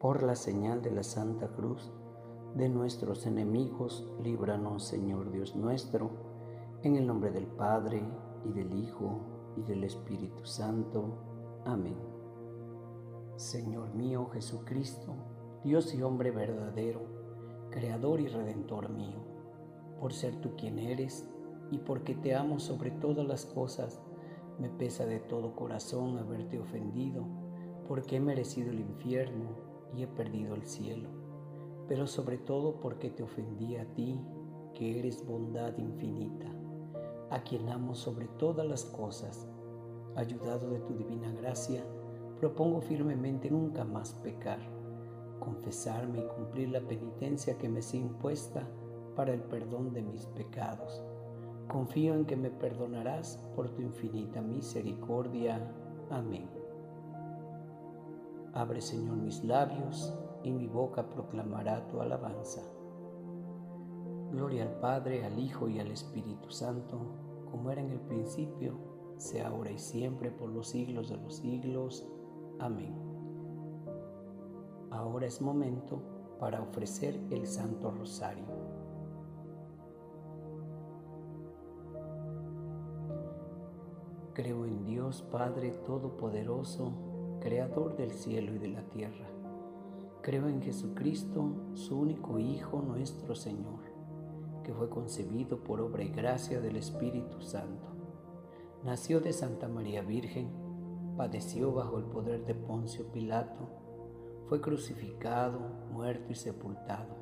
Por la señal de la Santa Cruz de nuestros enemigos, líbranos, Señor Dios nuestro, en el nombre del Padre, y del Hijo, y del Espíritu Santo. Amén. Señor mío Jesucristo, Dios y hombre verdadero, Creador y Redentor mío, por ser tú quien eres, y porque te amo sobre todas las cosas, me pesa de todo corazón haberte ofendido, porque he merecido el infierno y he perdido el cielo, pero sobre todo porque te ofendí a ti, que eres bondad infinita, a quien amo sobre todas las cosas. Ayudado de tu divina gracia, propongo firmemente nunca más pecar, confesarme y cumplir la penitencia que me sea impuesta para el perdón de mis pecados. Confío en que me perdonarás por tu infinita misericordia. Amén. Abre, Señor, mis labios y mi boca proclamará tu alabanza. Gloria al Padre, al Hijo y al Espíritu Santo, como era en el principio, sea ahora y siempre, por los siglos de los siglos. Amén. Ahora es momento para ofrecer el Santo Rosario. Creo en Dios Padre Todopoderoso, Creador del cielo y de la tierra. Creo en Jesucristo, su único Hijo, nuestro Señor, que fue concebido por obra y gracia del Espíritu Santo. Nació de Santa María Virgen, padeció bajo el poder de Poncio Pilato, fue crucificado, muerto y sepultado,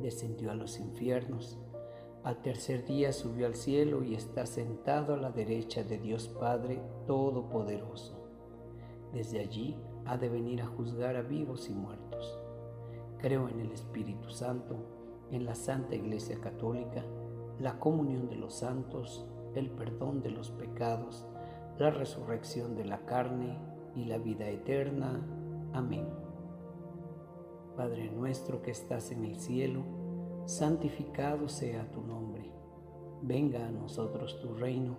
descendió a los infiernos, al tercer día subió al cielo y está sentado a la derecha de Dios Padre Todopoderoso desde allí ha de venir a juzgar a vivos y muertos. Creo en el Espíritu Santo, en la Santa Iglesia Católica, la comunión de los santos, el perdón de los pecados, la resurrección de la carne y la vida eterna. Amén. Padre nuestro que estás en el cielo, santificado sea tu nombre. Venga a nosotros tu reino,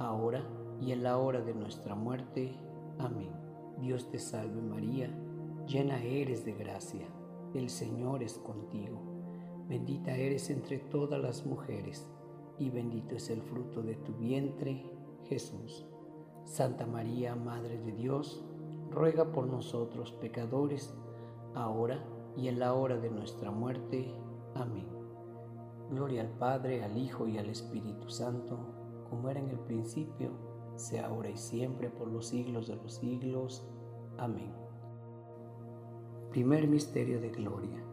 ahora y en la hora de nuestra muerte. Amén. Dios te salve María, llena eres de gracia, el Señor es contigo. Bendita eres entre todas las mujeres, y bendito es el fruto de tu vientre, Jesús. Santa María, Madre de Dios, ruega por nosotros pecadores, ahora y en la hora de nuestra muerte. Amén. Gloria al Padre, al Hijo y al Espíritu Santo, como era en el principio, sea ahora y siempre por los siglos de los siglos. Amén. Primer misterio de gloria,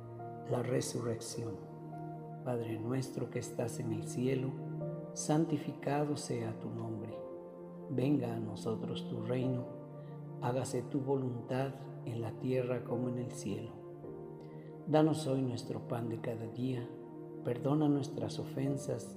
la resurrección. Padre nuestro que estás en el cielo, santificado sea tu nombre. Venga a nosotros tu reino, hágase tu voluntad en la tierra como en el cielo. Danos hoy nuestro pan de cada día, perdona nuestras ofensas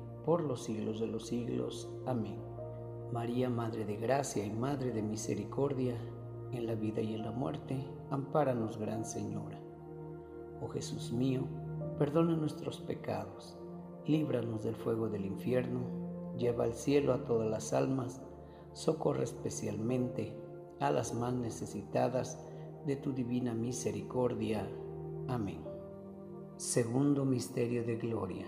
por los siglos de los siglos. Amén. María, Madre de Gracia y Madre de Misericordia, en la vida y en la muerte, ampáranos, Gran Señora. Oh Jesús mío, perdona nuestros pecados, líbranos del fuego del infierno, lleva al cielo a todas las almas, socorre especialmente a las más necesitadas de tu divina misericordia. Amén. Segundo misterio de gloria,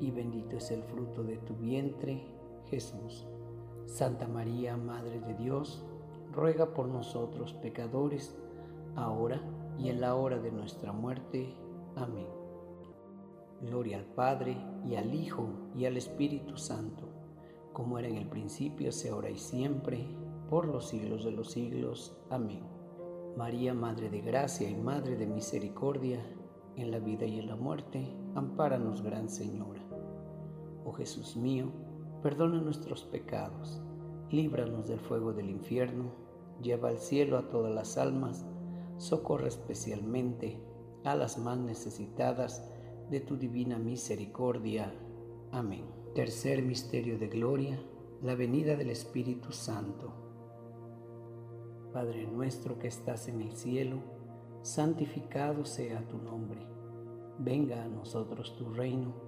y bendito es el fruto de tu vientre, Jesús. Santa María, Madre de Dios, ruega por nosotros pecadores, ahora y en la hora de nuestra muerte. Amén. Gloria al Padre, y al Hijo, y al Espíritu Santo, como era en el principio, sea ahora y siempre, por los siglos de los siglos. Amén. María, Madre de Gracia y Madre de Misericordia, en la vida y en la muerte, ampáranos, Gran Señora. Oh Jesús mío, perdona nuestros pecados, líbranos del fuego del infierno, lleva al cielo a todas las almas, socorre especialmente a las más necesitadas de tu divina misericordia. Amén. Tercer misterio de gloria, la venida del Espíritu Santo. Padre nuestro que estás en el cielo, santificado sea tu nombre. Venga a nosotros tu reino,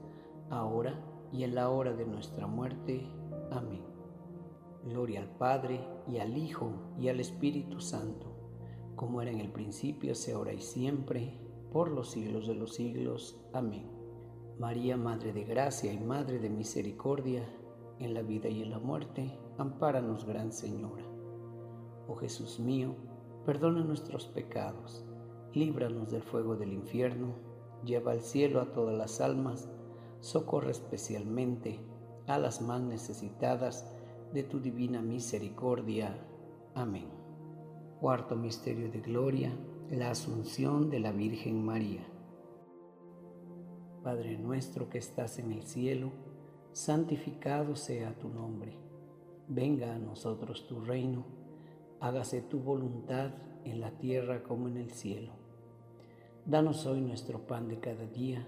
ahora y en la hora de nuestra muerte. Amén. Gloria al Padre, y al Hijo, y al Espíritu Santo, como era en el principio, sea ahora y siempre, por los siglos de los siglos. Amén. María, Madre de Gracia y Madre de Misericordia, en la vida y en la muerte, ampáranos, Gran Señora. Oh Jesús mío, perdona nuestros pecados, líbranos del fuego del infierno, lleva al cielo a todas las almas, socorre especialmente a las más necesitadas de tu divina misericordia. Amén. Cuarto Misterio de Gloria, la Asunción de la Virgen María. Padre nuestro que estás en el cielo, santificado sea tu nombre. Venga a nosotros tu reino, hágase tu voluntad en la tierra como en el cielo. Danos hoy nuestro pan de cada día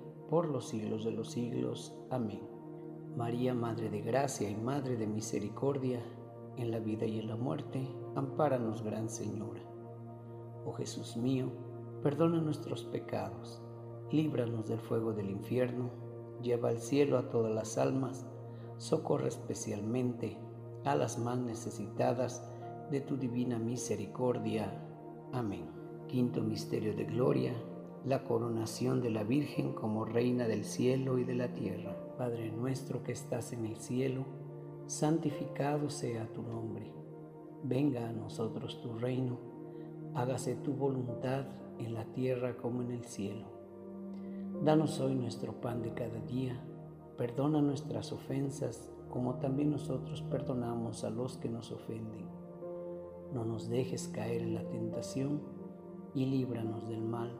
por los siglos de los siglos. Amén. María, Madre de Gracia y Madre de Misericordia, en la vida y en la muerte, ampáranos, Gran Señora. Oh Jesús mío, perdona nuestros pecados, líbranos del fuego del infierno, lleva al cielo a todas las almas, socorre especialmente a las más necesitadas de tu divina misericordia. Amén. Quinto misterio de gloria, la coronación de la Virgen como Reina del cielo y de la tierra. Padre nuestro que estás en el cielo, santificado sea tu nombre. Venga a nosotros tu reino, hágase tu voluntad en la tierra como en el cielo. Danos hoy nuestro pan de cada día, perdona nuestras ofensas como también nosotros perdonamos a los que nos ofenden. No nos dejes caer en la tentación y líbranos del mal.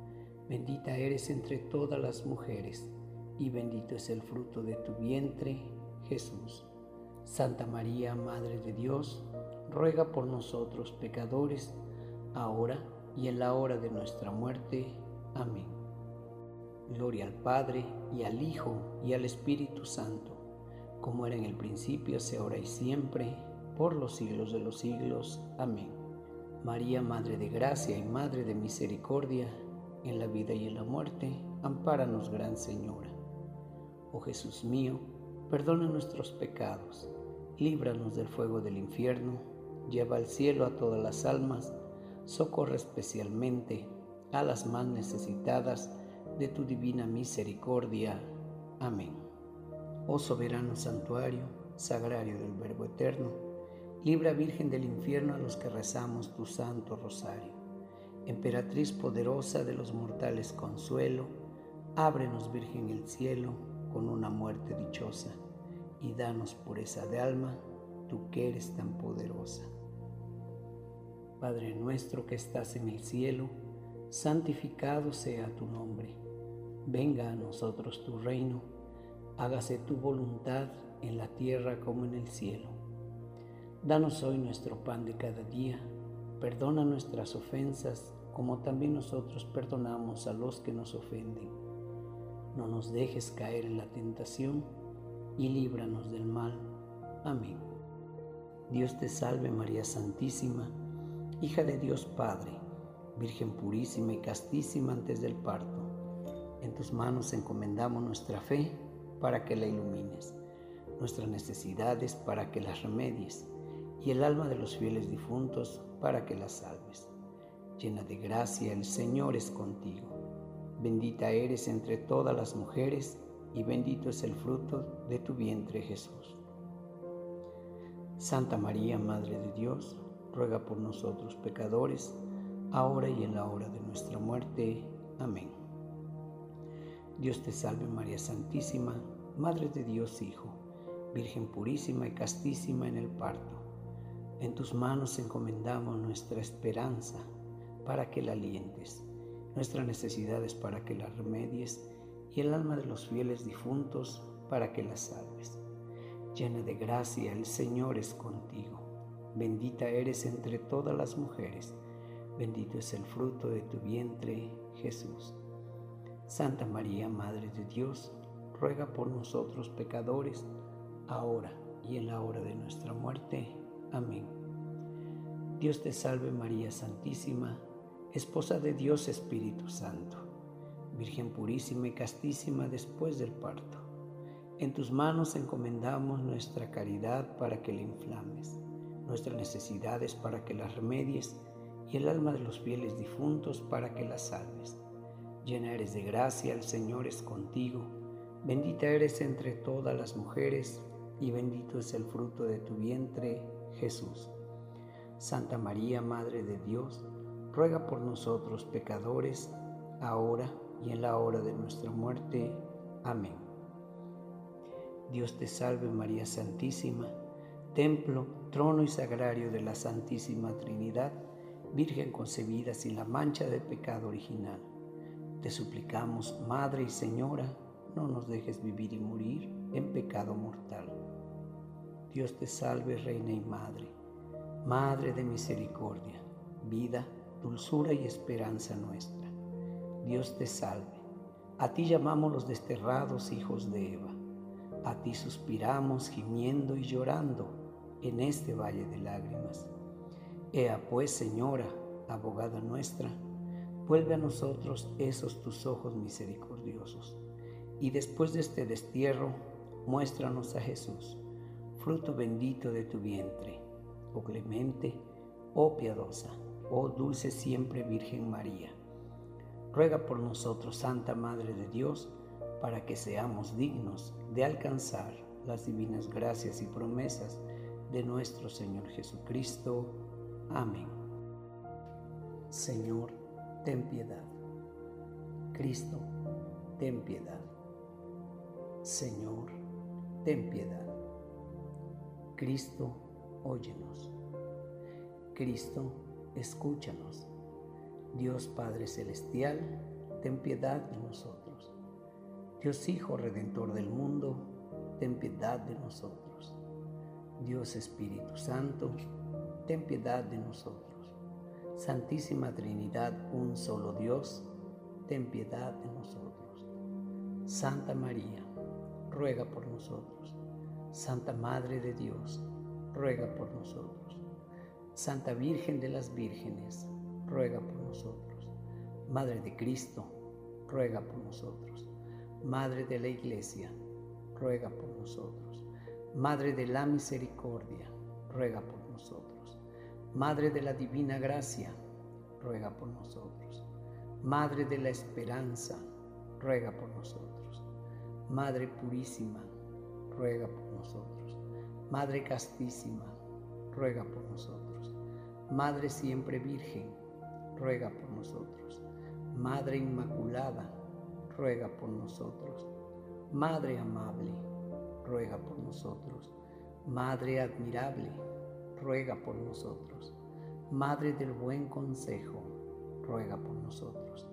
Bendita eres entre todas las mujeres, y bendito es el fruto de tu vientre, Jesús. Santa María, Madre de Dios, ruega por nosotros pecadores, ahora y en la hora de nuestra muerte. Amén. Gloria al Padre, y al Hijo, y al Espíritu Santo, como era en el principio, sea ahora y siempre, por los siglos de los siglos. Amén. María, Madre de Gracia y Madre de Misericordia, en la vida y en la muerte, ampáranos, Gran Señora. Oh Jesús mío, perdona nuestros pecados, líbranos del fuego del infierno, lleva al cielo a todas las almas, socorre especialmente a las más necesitadas de tu divina misericordia. Amén. Oh soberano santuario, sagrario del Verbo Eterno, libra Virgen del infierno a los que rezamos tu santo rosario. Emperatriz poderosa de los mortales consuelo, ábrenos Virgen el cielo con una muerte dichosa, y danos pureza de alma, tú que eres tan poderosa. Padre nuestro que estás en el cielo, santificado sea tu nombre Venga a nosotros tu reino, hágase tu voluntad en la tierra como en el cielo. Danos hoy nuestro pan de cada día, perdona nuestras ofensas como también nosotros perdonamos a los que nos ofenden. No nos dejes caer en la tentación y líbranos del mal. Amén. Dios te salve María Santísima, hija de Dios Padre, Virgen purísima y castísima antes del parto en tus manos encomendamos nuestra fe para que la ilumines, nuestras necesidades para que las remedies y el alma de los fieles difuntos para que las salves. Llena de gracia, el Señor es contigo. Bendita eres entre todas las mujeres y bendito es el fruto de tu vientre Jesús. Santa María, Madre de Dios, ruega por nosotros pecadores, ahora y en la hora de nuestra muerte. Amén. Dios te salve María Santísima, Madre de Dios Hijo, Virgen purísima y castísima en el parto. En tus manos encomendamos nuestra esperanza para que la alientes, nuestras necesidades para que la remedies y el alma de los fieles difuntos para que la salves. Llena de gracia, el Señor es contigo. Bendita eres entre todas las mujeres, bendito es el fruto de tu vientre, Jesús. Santa María, Madre de Dios, ruega por nosotros pecadores, ahora y en la hora de nuestra muerte. Amén. Dios te salve María Santísima, Esposa de Dios Espíritu Santo, Virgen purísima y castísima después del parto. En tus manos encomendamos nuestra caridad para que la inflames, nuestras necesidades para que las remedies y el alma de los fieles difuntos para que las salves Llena eres de gracia, el Señor es contigo. Bendita eres entre todas las mujeres, y bendito es el fruto de tu vientre, Jesús. Santa María, Madre de Dios, ruega por nosotros pecadores, ahora y en la hora de nuestra muerte. Amén. Dios te salve María Santísima, templo, trono y sagrario de la Santísima Trinidad, Virgen concebida sin la mancha de pecado original. Te suplicamos, Madre y Señora, no nos dejes vivir y morir en pecado mortal. Dios te salve, Reina y Madre, Madre de misericordia, vida, dulzura y esperanza nuestra. Dios te salve. A ti llamamos los desterrados hijos de Eva. A ti suspiramos gimiendo y llorando en este valle de lágrimas. Ea pues, Señora, abogada nuestra, vuelve a nosotros esos tus ojos misericordiosos. Y después de este destierro, muéstranos a Jesús, fruto bendito de tu vientre, oh clemente, oh piadosa, oh dulce siempre Virgen María ruega por nosotros, Santa Madre de Dios, para que seamos dignos de alcanzar las divinas gracias y promesas de nuestro Señor Jesucristo. Amén. Señor, ten piedad. Cristo, ten piedad. Señor, ten piedad. Cristo, óyenos. Cristo, escúchanos. Dios Padre Celestial, ten piedad de nosotros. Dios Hijo Redentor del mundo, ten piedad de nosotros. Dios Espíritu Santo, ten piedad de nosotros. Santísima Trinidad, un solo Dios, ten piedad de nosotros. Santa María, ruega por nosotros. Santa Madre de Dios, ruega por nosotros. Santa Virgen de las Vírgenes, ruega por nosotros. Madre de Cristo, ruega por nosotros. Madre de la Iglesia, ruega por nosotros. Madre de la Misericordia, ruega por nosotros. Madre de la Divina Gracia, ruega por nosotros. Madre de la Esperanza, ruega por nosotros. Madre Purísima, ruega por nosotros. Madre Castísima, ruega por nosotros. Madre Siempre Virgen, ruega por nosotros. Madre Inmaculada, ruega por nosotros. Madre amable, ruega por nosotros. Madre admirable, ruega por nosotros. Madre del buen consejo, ruega por nosotros.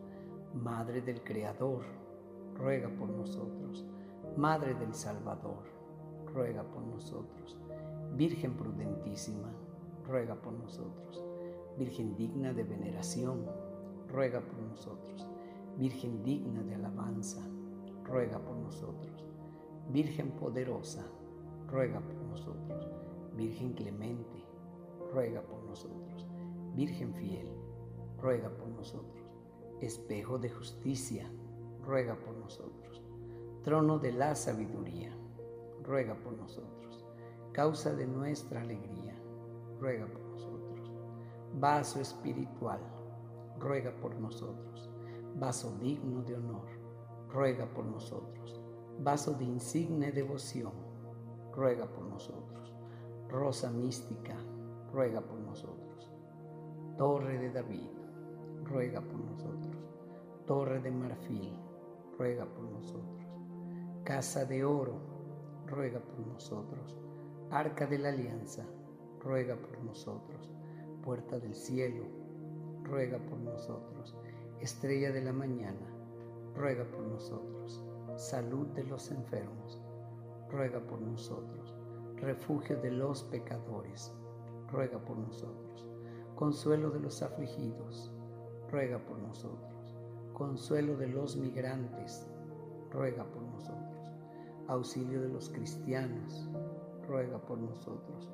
Madre del Creador, ruega por nosotros. Madre del Salvador, ruega por nosotros. Virgen prudentísima, ruega por nosotros. Virgen digna de veneración, ruega por nosotros. Virgen digna de alabanza, ruega por nosotros. Virgen poderosa, ruega por nosotros. Virgen clemente, ruega por nosotros. Virgen fiel, ruega por nosotros. Espejo de justicia, ruega por nosotros. Trono de la sabiduría, ruega por nosotros. Causa de nuestra alegría, ruega por nosotros vaso espiritual, ruega por nosotros. Vaso digno de honor, ruega por nosotros. Vaso de insigne devoción, ruega por nosotros. Rosa mística, ruega por nosotros. Torre de David, ruega por nosotros. Torre de marfil, ruega por nosotros. Casa de oro, ruega por nosotros. Arca de la alianza, ruega por nosotros puerta del cielo, ruega por nosotros. Estrella de la mañana, ruega por nosotros. Salud de los enfermos, ruega por nosotros. Refugio de los pecadores, ruega por nosotros. Consuelo de los afligidos, ruega por nosotros. Consuelo de los migrantes, ruega por nosotros. Auxilio de los cristianos, ruega por nosotros.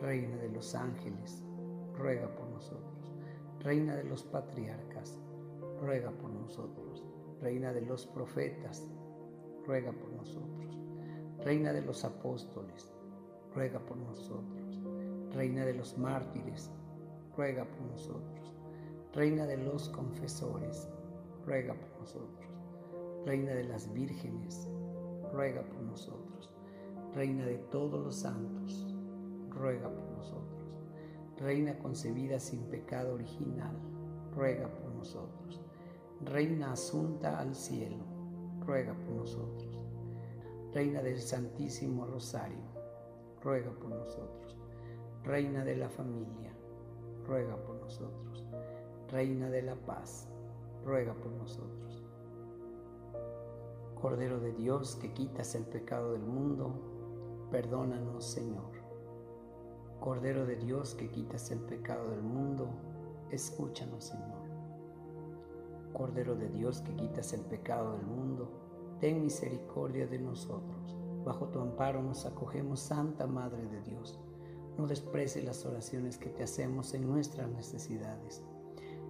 Reina de los ángeles, ruega por nosotros. Reina de los patriarcas, ruega por nosotros. Reina de los profetas, ruega por nosotros. Reina de los apóstoles, ruega por nosotros. Reina de los mártires, ruega por nosotros. Reina de los confesores, ruega por nosotros. Reina de las vírgenes, ruega por nosotros. Reina de todos los santos, ruega por nosotros. Reina concebida sin pecado original, ruega por nosotros. Reina asunta al cielo, ruega por nosotros. Reina del Santísimo Rosario, ruega por nosotros. Reina de la familia, ruega por nosotros. Reina de la paz, ruega por nosotros. Cordero de Dios que quitas el pecado del mundo, perdónanos Señor. Cordero de Dios que quitas el pecado del mundo, escúchanos Señor. Cordero de Dios que quitas el pecado del mundo, ten misericordia de nosotros. Bajo tu amparo nos acogemos, Santa Madre de Dios. No desprecie las oraciones que te hacemos en nuestras necesidades.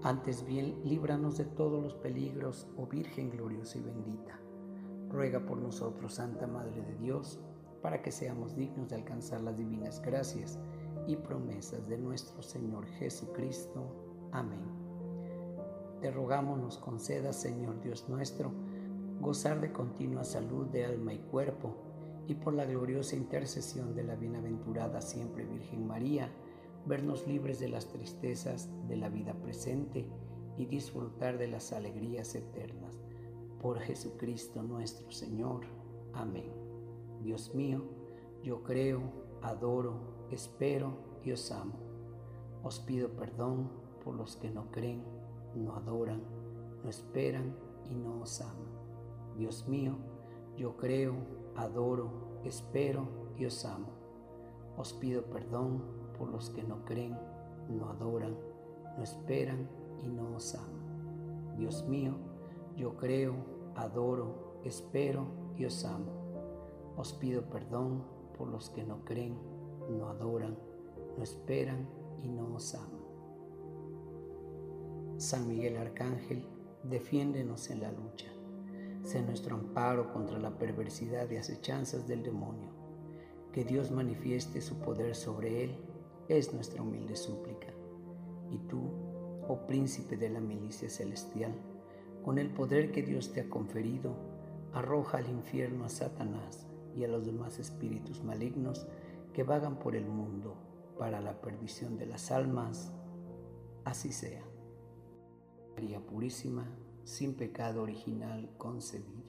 Antes bien, líbranos de todos los peligros, oh Virgen gloriosa y bendita. Ruega por nosotros, Santa Madre de Dios, para que seamos dignos de alcanzar las divinas gracias y promesas de nuestro Señor Jesucristo. Amén. Te rogamos nos conceda, Señor Dios nuestro, gozar de continua salud de alma y cuerpo, y por la gloriosa intercesión de la bienaventurada siempre Virgen María, vernos libres de las tristezas de la vida presente y disfrutar de las alegrías eternas. Por Jesucristo nuestro Señor. Amén. Dios mío, yo creo, adoro, espero y os amo. Os pido perdón por los que no creen, no adoran, no esperan y no os aman. Dios mío, yo creo, adoro, espero y os amo. Os pido perdón por los que no creen, no adoran, no esperan y no os aman. Dios mío, yo creo, adoro, espero y os amo. Os pido perdón por los que no creen, no adoran, no esperan y no os aman. San Miguel Arcángel, defiéndenos en la lucha. Sé nuestro amparo contra la perversidad y acechanzas del demonio. Que Dios manifieste su poder sobre él es nuestra humilde súplica. Y tú, oh príncipe de la milicia celestial, con el poder que Dios te ha conferido, arroja al infierno a Satanás y a los demás espíritus malignos que vagan por el mundo para la perdición de las almas. Así sea. María Purísima, sin pecado original concebida.